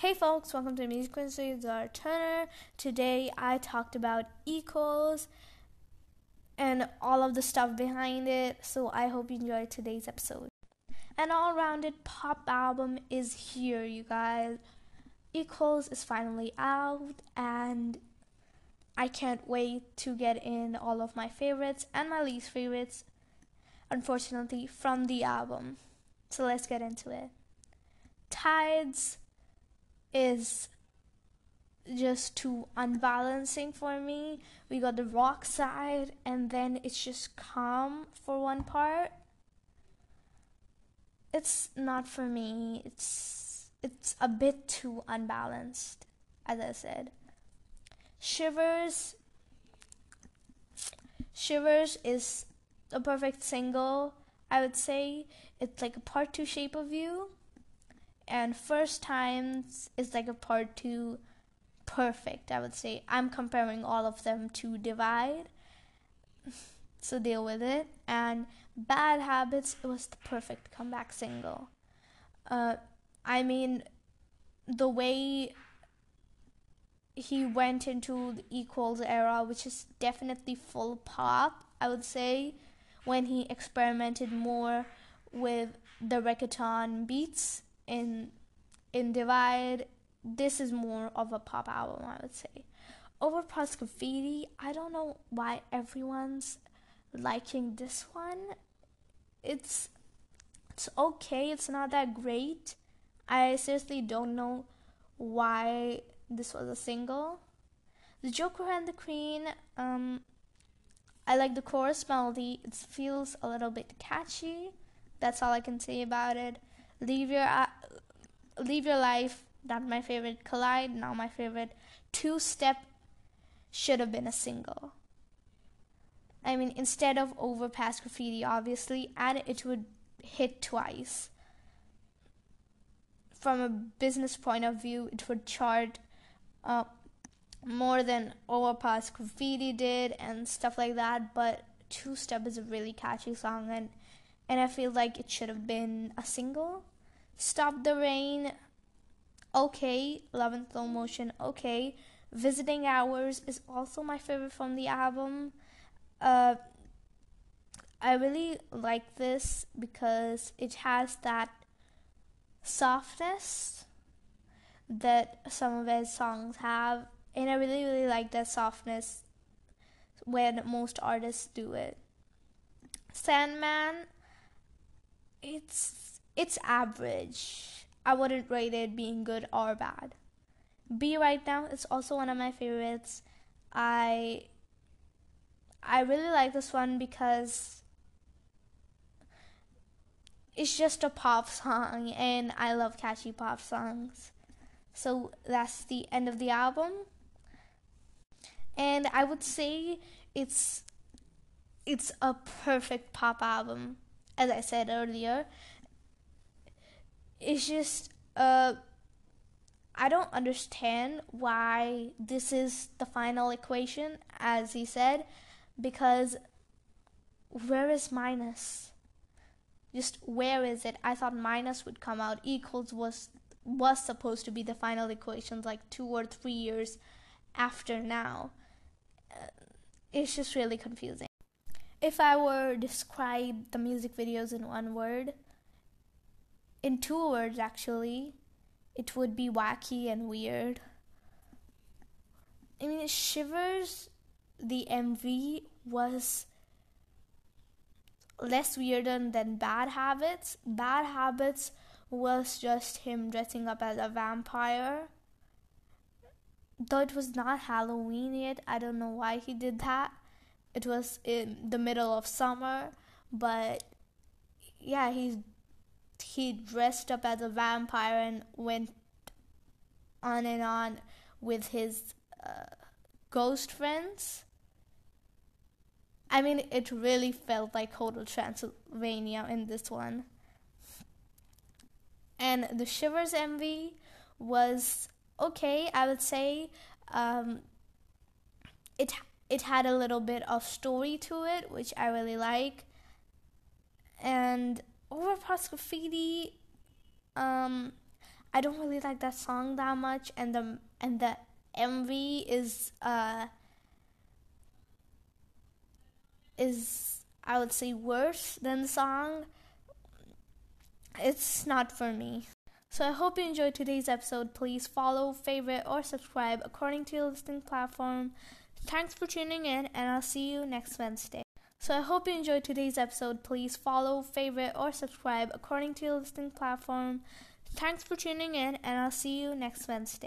Hey folks, welcome to Music Wednesday with Zara Turner. Today I talked about equals and all of the stuff behind it, so I hope you enjoyed today's episode. An all rounded pop album is here, you guys. Equals is finally out, and I can't wait to get in all of my favorites and my least favorites, unfortunately, from the album. So let's get into it. Tides is just too unbalancing for me. We got the rock side, and then it's just calm for one part. It's not for me. It's it's a bit too unbalanced, as I said. Shivers Shivers is a perfect single, I would say. It's like a part 2 shape of you and first times is like a part two perfect i would say. I'm comparing all of them to divide so deal with it. And bad habits it was the perfect comeback single. Uh, i mean the way he went into the equals era which is definitely full pop i would say when he experimented more with the reggaeton beats in in Divide, this is more of a pop album, I would say. Overpass Graffiti, I don't know why everyone's liking this one. It's it's okay, it's not that great. I seriously don't know why this was a single. The Joker and the Queen, um I like the chorus melody. It feels a little bit catchy. That's all I can say about it. Leave your leave your life. Not my favorite. Collide. Not my favorite. Two step should have been a single. I mean, instead of overpass graffiti, obviously, and it would hit twice. From a business point of view, it would chart uh, more than overpass graffiti did and stuff like that. But two step is a really catchy song, and and I feel like it should have been a single. Stop the Rain, okay. Love in Slow Motion, okay. Visiting Hours is also my favorite from the album. Uh, I really like this because it has that softness that some of his songs have, and I really, really like that softness when most artists do it. Sandman it's it's average. I wouldn't rate it being good or bad. Be right now is also one of my favorites. I I really like this one because it's just a pop song and I love catchy pop songs. So that's the end of the album. And I would say it's it's a perfect pop album as I said earlier, it's just uh I don't understand why this is the final equation, as he said, because where is minus? Just where is it? I thought minus would come out. Equals was was supposed to be the final equation, like two or three years after now. Uh, it's just really confusing. If I were describe the music videos in one word, in two words actually, it would be wacky and weird. I mean, Shivers, the MV was less weird than Bad Habits. Bad Habits was just him dressing up as a vampire. Though it was not Halloween yet, I don't know why he did that it was in the middle of summer, but yeah, he he dressed up as a vampire and went on and on with his uh, ghost friends. I mean, it really felt like Hotel Transylvania in this one. And the Shivers MV was okay, I would say. Um, it it had a little bit of story to it, which I really like. And Overpass Graffiti, um, I don't really like that song that much, and the and the MV is uh is I would say worse than the song. It's not for me. So I hope you enjoyed today's episode. Please follow, favorite, or subscribe according to your listening platform. Thanks for tuning in, and I'll see you next Wednesday. So I hope you enjoyed today's episode. Please follow, favorite, or subscribe according to your listening platform. Thanks for tuning in, and I'll see you next Wednesday.